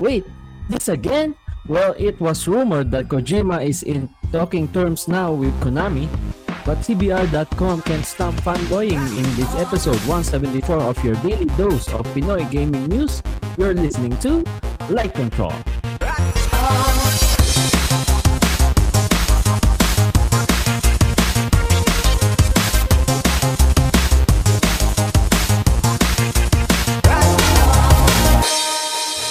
Wait, this again? Well, it was rumored that Kojima is in talking terms now with Konami, but CBR.com can stop fanboying in this episode 174 of your daily dose of Pinoy gaming news. You're listening to Light Control.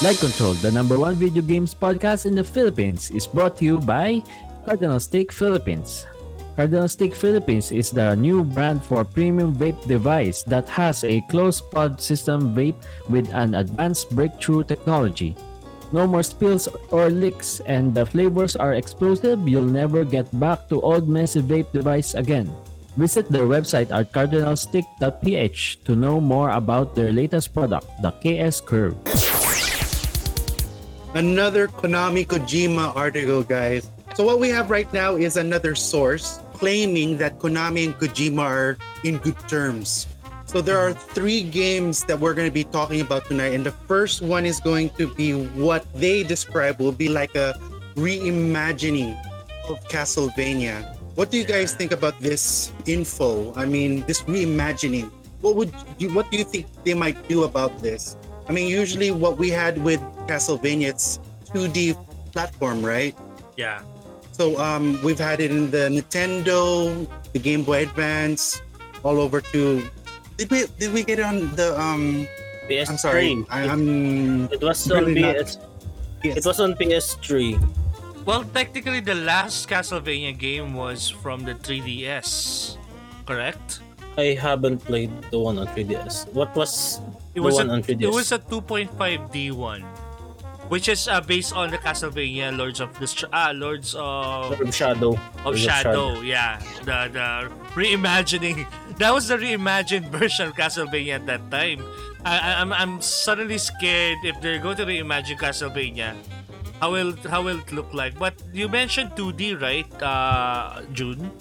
Light Control, the number one video games podcast in the Philippines, is brought to you by Cardinal Stick Philippines. Cardinal Stick Philippines is the new brand for premium vape device that has a closed pod system vape with an advanced breakthrough technology. No more spills or leaks, and the flavors are explosive. You'll never get back to old messy vape device again. Visit their website at cardinalstick.ph to know more about their latest product, the KS Curve. Another Konami Kojima article, guys. So what we have right now is another source claiming that Konami and Kojima are in good terms. So there are three games that we're going to be talking about tonight, and the first one is going to be what they describe will be like a reimagining of Castlevania. What do you guys think about this info? I mean, this reimagining. What would you? What do you think they might do about this? I mean, usually what we had with Castlevania, it's 2D platform, right? Yeah. So um, we've had it in the Nintendo, the Game Boy Advance, all over to. Did we did we get it on the um? PS3. I'm sorry, I, I'm. It was really on not- PS. It was on PS3. Well, technically, the last Castlevania game was from the 3DS, correct? I haven't played the one on 3DS. What was It the was one a, on 3DS? it was a 2.5D one, which is uh, based on the Castlevania Lords of the ah Lords of Lord of Shadow. of Lord Shadow. Yeah, the the reimagining. That was the reimagined version of Castlevania at that time. I, I, I'm I'm suddenly scared if they're going to reimagine Castlevania. How will how will it look like? But you mentioned 2D, right, uh, June?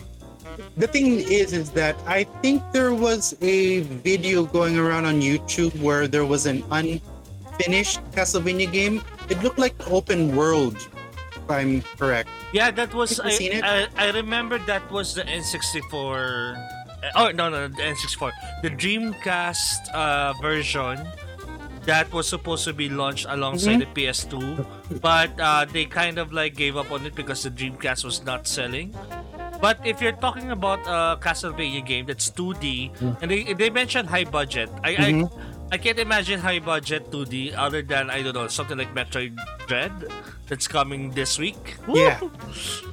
The thing is, is that I think there was a video going around on YouTube where there was an unfinished Castlevania game. It looked like open world, if I'm correct. Yeah, that was. I, seen it? I, I remember that was the N64. Oh no no the N64. The Dreamcast uh, version that was supposed to be launched alongside Mm-hmm. the PS2, but uh, they kind of like gave up on it because the Dreamcast was not selling. But if you're talking about a Castlevania game that's 2D, and they, they mentioned high budget, I, Mhm. I I can't imagine high budget 2D other than I don't know something like Metroid Dread that's coming this week. Yeah.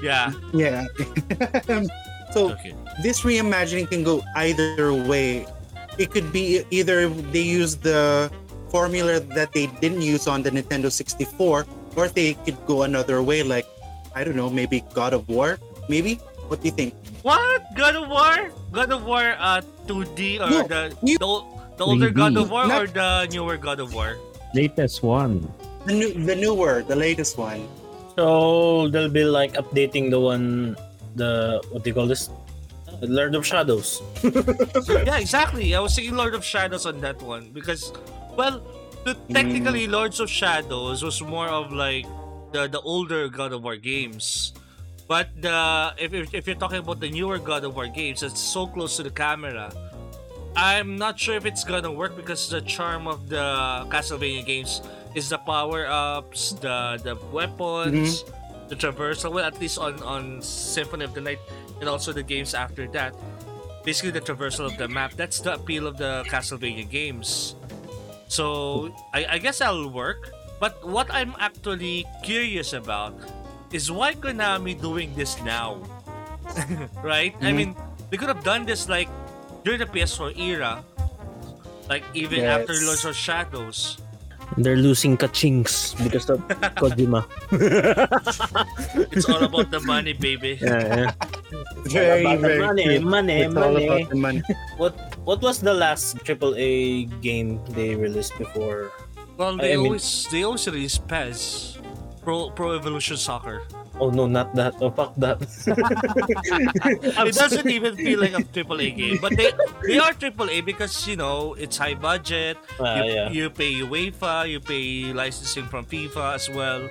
Yeah. Yeah. so Okay. this reimagining can go either way. It could be either they use the formula that they didn't use on the Nintendo 64, or they could go another way, like I don't know, maybe God of War, maybe. What do you think? What? God of War? God of War uh 2D or No, the you- the, the older God 3D. of War Not- or the newer God of War? Latest one. The new, the newer, the latest one. So they'll be like updating the one, the what do you call this? Lord of Shadows. yeah, exactly. I was thinking Lord of Shadows on that one because, well, the, technically Lords of Shadows was more of like the the older God of War games. But the if, if, if you're talking about the newer God of War games, it's so close to the camera. I'm not sure if it's gonna work because the charm of the Castlevania games is the power ups, the the weapons, mm-hmm. the traversal. Well, at least on on Symphony of the Night and also the games after that. Basically, the traversal of the map. That's the appeal of the Castlevania games. So I, I guess that'll work. But what I'm actually curious about is why Konami doing this now, right? I Mhm. mean, they could have done this like during the PS4 era, like even after Yes. Lords of Shadows. They're losing kachings because of Kojima. It's all about the money, baby. Yeah, yeah. Very, very money, true. money, It's all money. about the money. What what was the last AAA game they released before? Well, they I mean- always they always release PES, Pro Pro Evolution Soccer. Oh no, not that. Oh fuck that. It doesn't even feel like a AAA game, but they they are AAA because you know it's high budget. Ah, you, yeah. you pay UEFA, you pay licensing from FIFA as well.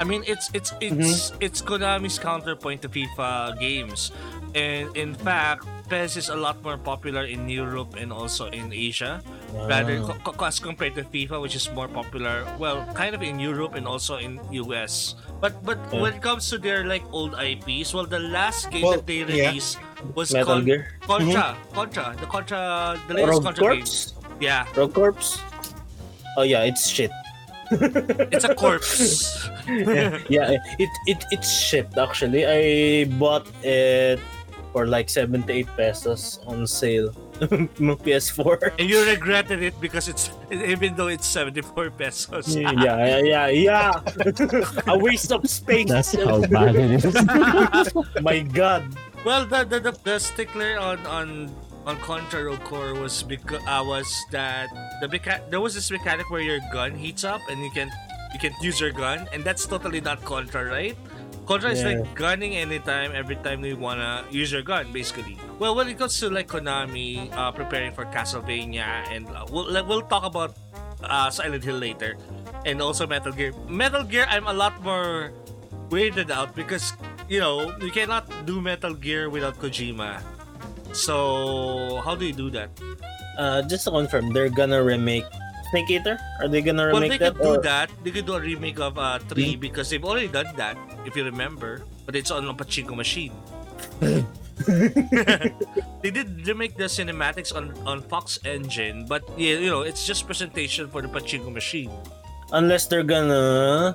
I mean, it's it's it's Mm-hmm. it's Konami's counterpoint to FIFA games, and in fact, PES is a lot more popular in Europe and also in Asia, rather co- co- as compared to FIFA, which is more popular. Well, kind of in Europe and also in US. But but Yeah. when it comes to their like old IPs, well, the last game Well, that they yeah. released was Metal Con- Gear. Contra, mm-hmm. Contra, the Contra, the latest Rogue Contra game. Yeah, Rogue Corps. Oh yeah, it's shit. it's a corpse. yeah, it, it it's shit actually. I bought it for like 78 pesos on sale. no PS4. and you regretted it because it's even though it's 74 pesos. yeah, yeah, yeah, yeah. A waste of space. That's how bad it is. My god. Well, the the, the, the stickler on on on Contra Rogue Corps was because uh, was that the mecha- there was this mechanic where your gun heats up and you can you can use your gun and that's totally not Contra, right? Contra is like gunning anytime, every time you wanna use your gun, basically. Well, when it comes to like Konami uh, preparing for Castlevania, and uh, we'll we'll talk about uh, Silent Hill later, and also Metal Gear. Metal Gear, I'm a lot more weirded out because you know you cannot do Metal Gear without Kojima. So how do you do that? Uh, just to confirm, they're gonna remake Snake Eater? Are they gonna Well, remake they that? could do or- that. They could do a remake of uh, three because they've already done that, if you remember. But it's on a pachinko machine. they did remake the cinematics on on Fox Engine, but yeah, you know, it's just presentation for the pachinko machine. Unless they're gonna,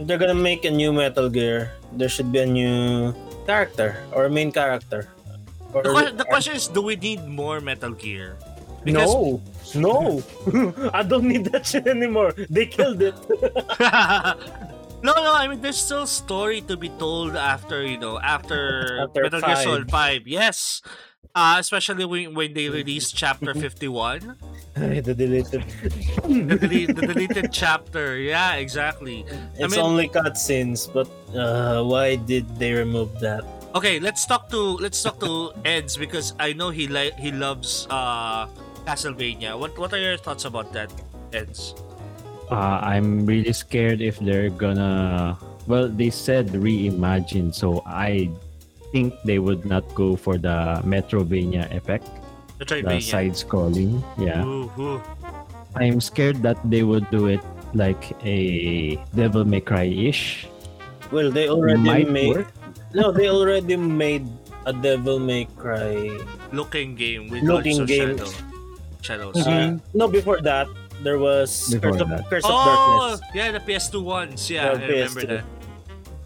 if they're gonna make a new Metal Gear, there should be a new character or main character. Or, The, the question is, do we need more Metal Gear? Because no, no, I don't need that shit anymore. They killed it. no, no. I mean, there's still story to be told after you know after, After Metal Gear. Solid Five. Yes, uh, especially when when they released Chapter Fifty One, the deleted. the, dele- the deleted chapter. Yeah, exactly. It's mean- only cutscenes, but uh, why did they remove that? Okay, let's talk to let's talk to Eds because I know he like he loves uh Castlevania. What what are your thoughts about that, Eds? Uh, I'm really scared if they're gonna. Well, they said reimagine, so I think they would not go for the Metroidvania effect, The the side scrolling. Yeah, Ooh, ooh. I'm scared that they would do it like a Devil May Cry ish. Well, they already Might made. work. No, they already made a Devil May Cry. Looking game with Looking of game. Shadow. Shadows. Uh, no, before that, there was Before Curse of, that. Curse of Oh, Darkness. yeah, the PS2 ones. Yeah, Yeah, I remember PS2. that.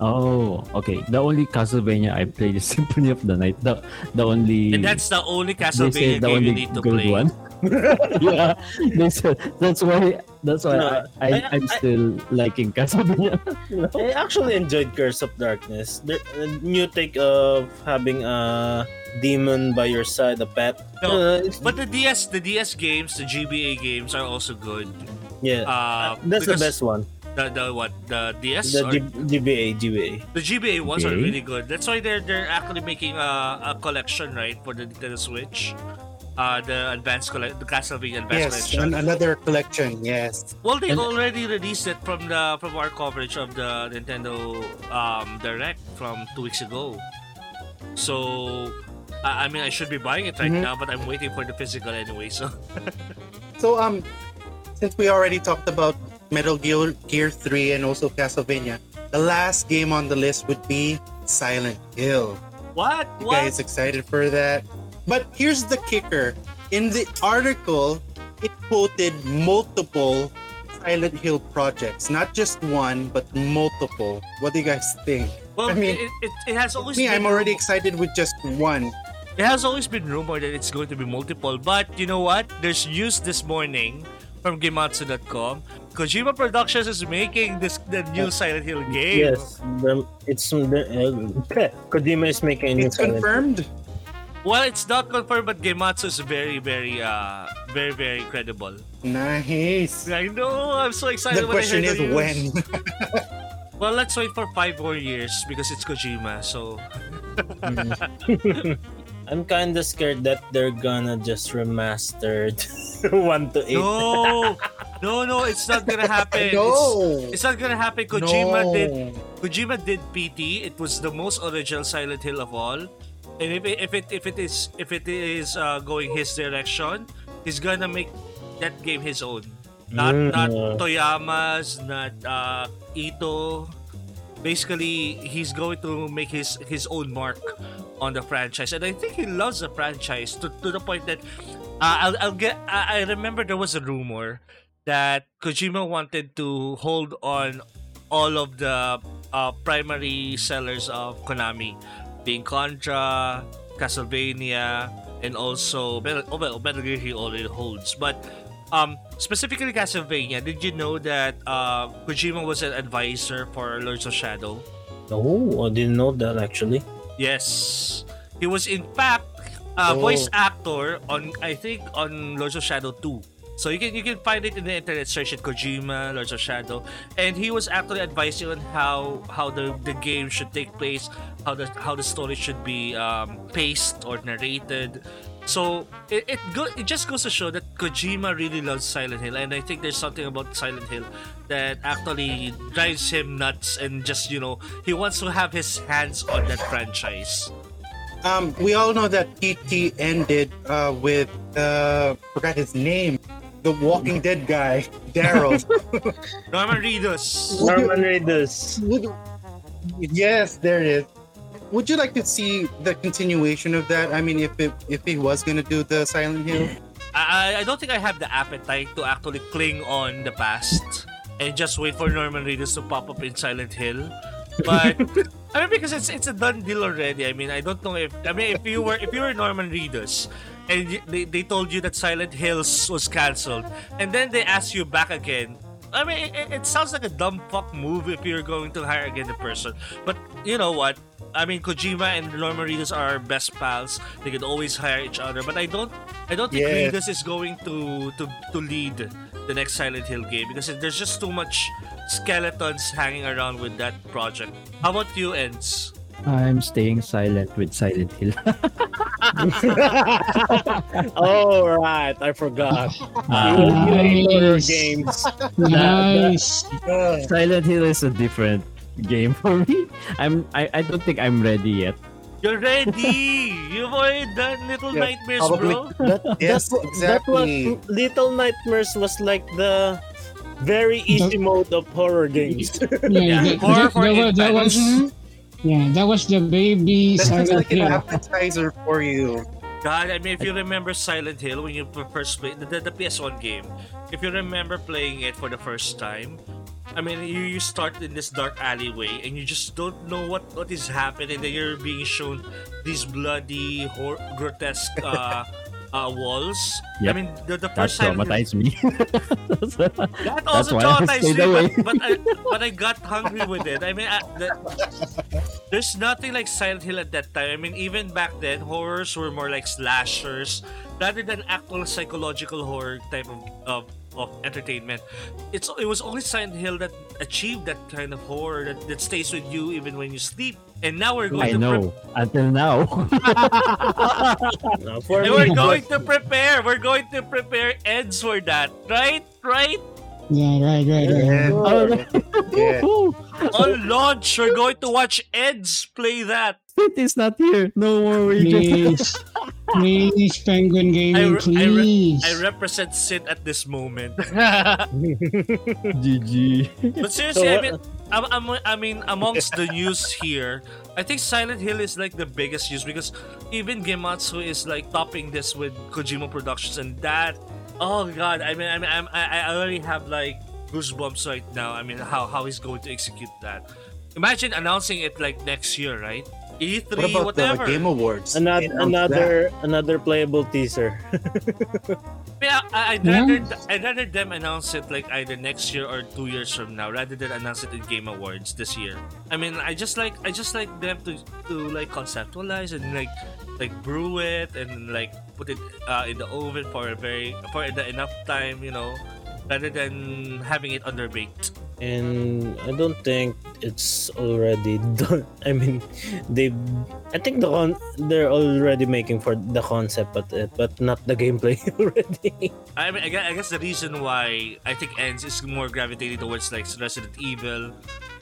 Oh, okay. The only Castlevania I played is Symphony of the Night. The the only And that's the only Castlevania the game only you need to good play. one. yeah, they said that's why that's why No, I, I, I- I'm I- still liking Castlevania. I actually enjoyed Curse of Darkness. The new take of having a demon by your side, a pet. No, Uh, But the DS, the DS games, the GBA games are also good. yeah, Uh, that's the best one. The, the what? The DS The or G- GBA, GBA. the GBA ones are GBA? really good. That's why they're they're actually making a, a collection right for the Nintendo Switch. Uh, the advanced collect, the Castlevania advanced Yes, collection. an- another collection. Yes. Well, they And- already released it from the from our coverage of the Nintendo um, Direct from two weeks ago. So, I I mean, I should be buying it right Mhm. now, but I'm waiting for the physical anyway. So, So um, since we already talked about Metal Gear, Gear 3 and also Castlevania, the last game on the list would be Silent Hill. what? You What? guys excited for that? But here's the kicker. In the article, it quoted multiple Silent Hill projects, not just one, but multiple. What do you guys think? Well, I mean, it, it, it has always Me, been I'm already excited with just one. It has always been rumored that it's going to be multiple, but you know what? There's news this morning from Gematsu.com. Kojima Productions is making this the new Silent Hill game. Yes, the, it's the, uh, Kojima is making a new It's Silent Hill. Well, it's not confirmed, but Gematsu is very, very, uh, very, very credible. Nice. I know. I'm so excited. The when I question heard is the when. Well, let's wait for five more years because it's Kojima. So I'm kind of scared that they're gonna just remastered one to eight. no, no, no, it's not gonna happen. It's, no. it's not gonna happen. Kojima no. did Kojima did PT. It was the most original Silent Hill of all. And if it, if it if it is if it is uh, going his direction, he's gonna make that game his own. Not Mm. not Toyama's, not uh, Ito. Basically, he's going to make his his own mark on the franchise, and I think he loves the franchise to, to the point that uh, I'll, I'll get. I, I remember there was a rumor that Kojima wanted to hold on all of the uh, primary sellers of Konami, being Contra, Castlevania, and also Metal, oh, well, Metal Gear he already holds. But um, specifically Castlevania, did you know that uh, Kojima was an advisor for Lords of Shadow? Oh, I didn't know that actually. Yes, he was in fact a Oh. voice actor on I think on Lords of Shadow 2. So you can you can find it in the internet search it Kojima Lords of Shadow, and he was actually advising on how how the, the game should take place, how the how the story should be um, paced or narrated. So it it, go, it just goes to show that Kojima really loves Silent Hill, and I think there's something about Silent Hill that actually drives him nuts, and just you know he wants to have his hands on that franchise. Um, we all know that PT ended uh, with uh, forgot his name, the Walking Dead guy, Daryl. Norman Reedus. Norman Reedus. Would- yes, there it is. Would you like to see the continuation of that? I mean, if it if he was gonna do the Silent Hill, I, I don't think I have the appetite to actually cling on the past and just wait for Norman Reedus to pop up in Silent Hill. But I mean, because it's it's a done deal already. I mean, I don't know if I mean if you were if you were Norman Reedus and y- they, they told you that Silent Hills was cancelled and then they asked you back again. I mean, it, it sounds like a dumb fuck move if you're going to hire again the person. But you know what? I mean, Kojima and Norman Reedus are best pals. They can always hire each other. But I don't, I don't think Yes. Reedus is going to to to lead the next Silent Hill game because there's just too much skeletons hanging around with that project. How about you, Ends? I'm staying silent with Silent Hill. oh right, I forgot. Ah. you, you hate horror Nice. games. Nice. Silent Hill is a different game for me. I'm I, I don't think I'm ready yet. You're ready. You've already done Little Yeah, Nightmares, probably. bro. That, Yes, that, wa- that was. Little Nightmares was like the very easy mode of horror games. Yeah, that, horror that, for that, was, that was infants. Yeah, that was the baby that's Silent like an appetizer for you. God, I mean, if you remember Silent Hill when you first played the, the, the PS1 game, if you remember playing it for the first time, I mean, you, you start in this dark alleyway and you just don't know what, what is happening. And then you're being shown these bloody, hor- grotesque uh, uh, walls. I mean, the, the That first Silent Hill- traumatized me. That also traumatized me, but, but, I, but I got hungry with it. I mean, I, the, there's nothing like Silent Hill at that time. I mean, even back then, horrors were more like slashers rather than actual psychological horror type of, of, of entertainment. It's it was only Silent Hill that achieved that kind of horror that, that stays with you even when you sleep. And now we're going to I to know. Until now. No, and me, we're going to prepare. We're going to prepare ends for that, right? Right? Yeah, right, right, right. Yeah. Oh, Yeah. On launch, we're going to watch Eds play that. it is not here. No more. Please, please, Penguin Gaming, I, re- please. I represent Sid at this moment. GG. but seriously, So I mean, I'm, I'm, I mean, amongst the news here, I think Silent Hill is like the biggest news because even Gematsu is like topping this with Kojima Productions, and that, oh god, I mean, I mean, I, I already have like goosebumps right now. I mean, how how he's going to execute that. Imagine announcing it like next year, right? E3, What about whatever. the Game Awards? another They announced another another playable teaser. Yeah, I, I'd Yeah. rather I'd rather them announce it like either next year or two years from now, rather than announce it in Game Awards this year. I mean, I just like I just like them to to like conceptualize and like like brew it and like put it uh, in the oven for a very for the enough time, you know, rather than having it underbaked. and I don't think it's already done. I mean, they, I think the con, they're already making for the concept, but uh, but not the gameplay already. I mean, I guess, I guess the reason why I think Ends is more gravitating towards like Resident Evil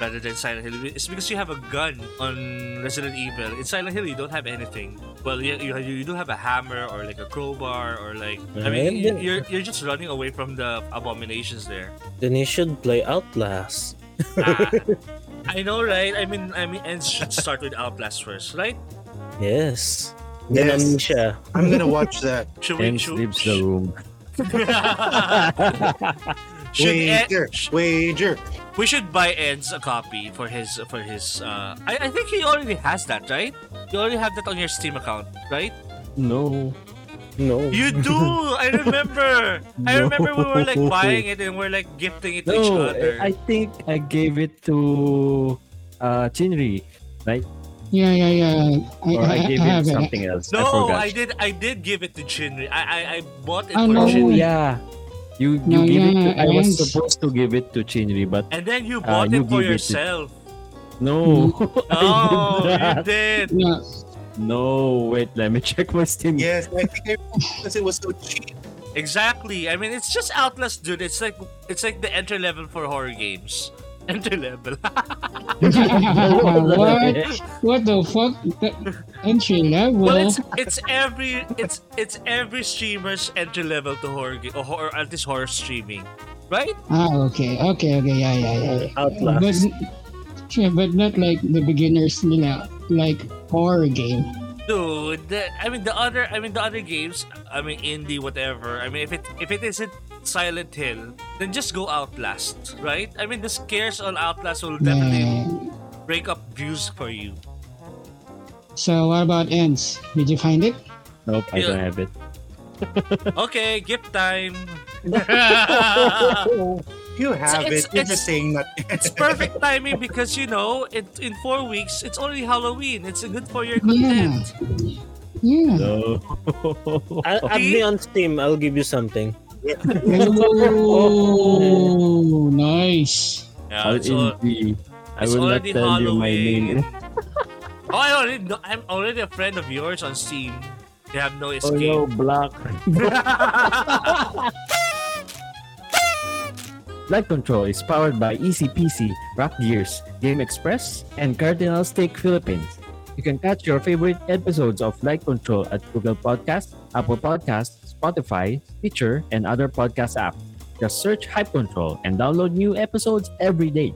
rather than Silent Hill is because you have a gun on Resident Evil. In Silent Hill, you don't have anything. Well, you, you, you do have a hammer or like a crowbar or like I mean, you- you're you're just running away from the abominations there. then you should play Outlast. Ah, I know, right? I mean, I mean, Ends should start with Outlast first, right? Yes. Then Yes. Amnesia. I'm gonna watch that. Should we? Ends Should, leaves the room. should Wager, Ed- sh- wager. we should buy Eds a copy for his for his. Uh, I I think he already has that, right? You already have that on your Steam account, right? No. No. You do. I remember. I remember we were like buying it and we're like gifting it to each No, other. I think I gave it to uh, Chinri, right? Yeah, yeah, yeah. I, Or I, I gave I it have it. something else. No, forgot. I did. I did give it to Chinri. I I, I bought it Oh, for no. Oh Chinri, yeah, you you No, give it. To, I was supposed to give it to Chinri, but and then you Ah, bought you it for give it to- yourself. no, I Oh, did you did. Yeah, No, wait, let me check my Steam. Yes, I think I because it was so cheap. Exactly. I mean, it's just Outlast, dude. It's like it's like the entry level for horror games. Entry level. what? What the fuck? The entry level? well, it's it's every it's it's every streamer's entry level to horror game or, horror, at least horror streaming, right? Ah, okay, okay, okay, yeah, yeah, yeah. Outlast. But, yeah, but not like the beginners, you know, like horror game. Dude, the, I mean the other I mean the other games, I mean indie whatever. I mean if it if it isn't Silent Hill, then just go Outlast, right? I mean the scares on Outlast will definitely Yeah. break up views for you. So what about ends? Did you find it? Nope, I Yeah. don't have it. Okay, gift time. You have it's- it. You're it's- just saying that. it's perfect timing because you know it in four weeks it's already Halloween. It's good for your Yeah. content. Yeah. No. I'll, I'll be on Steam. I'll give you something. Oh, nice. Yeah, I'll it's al- I it's will not already tell you my Halloween. name. oh, I already know, I'm already a friend of yours on Steam. You have no oh, escape. Oh escape. no, block. Light Control is powered by ECPC, Rock Gears, Game Express, and Cardinal Stick Philippines. You can catch your favorite episodes of Light Control at Google Podcasts, Apple Podcasts, Spotify, Stitcher, and other podcast apps. Just search Hype Control and download new episodes every day.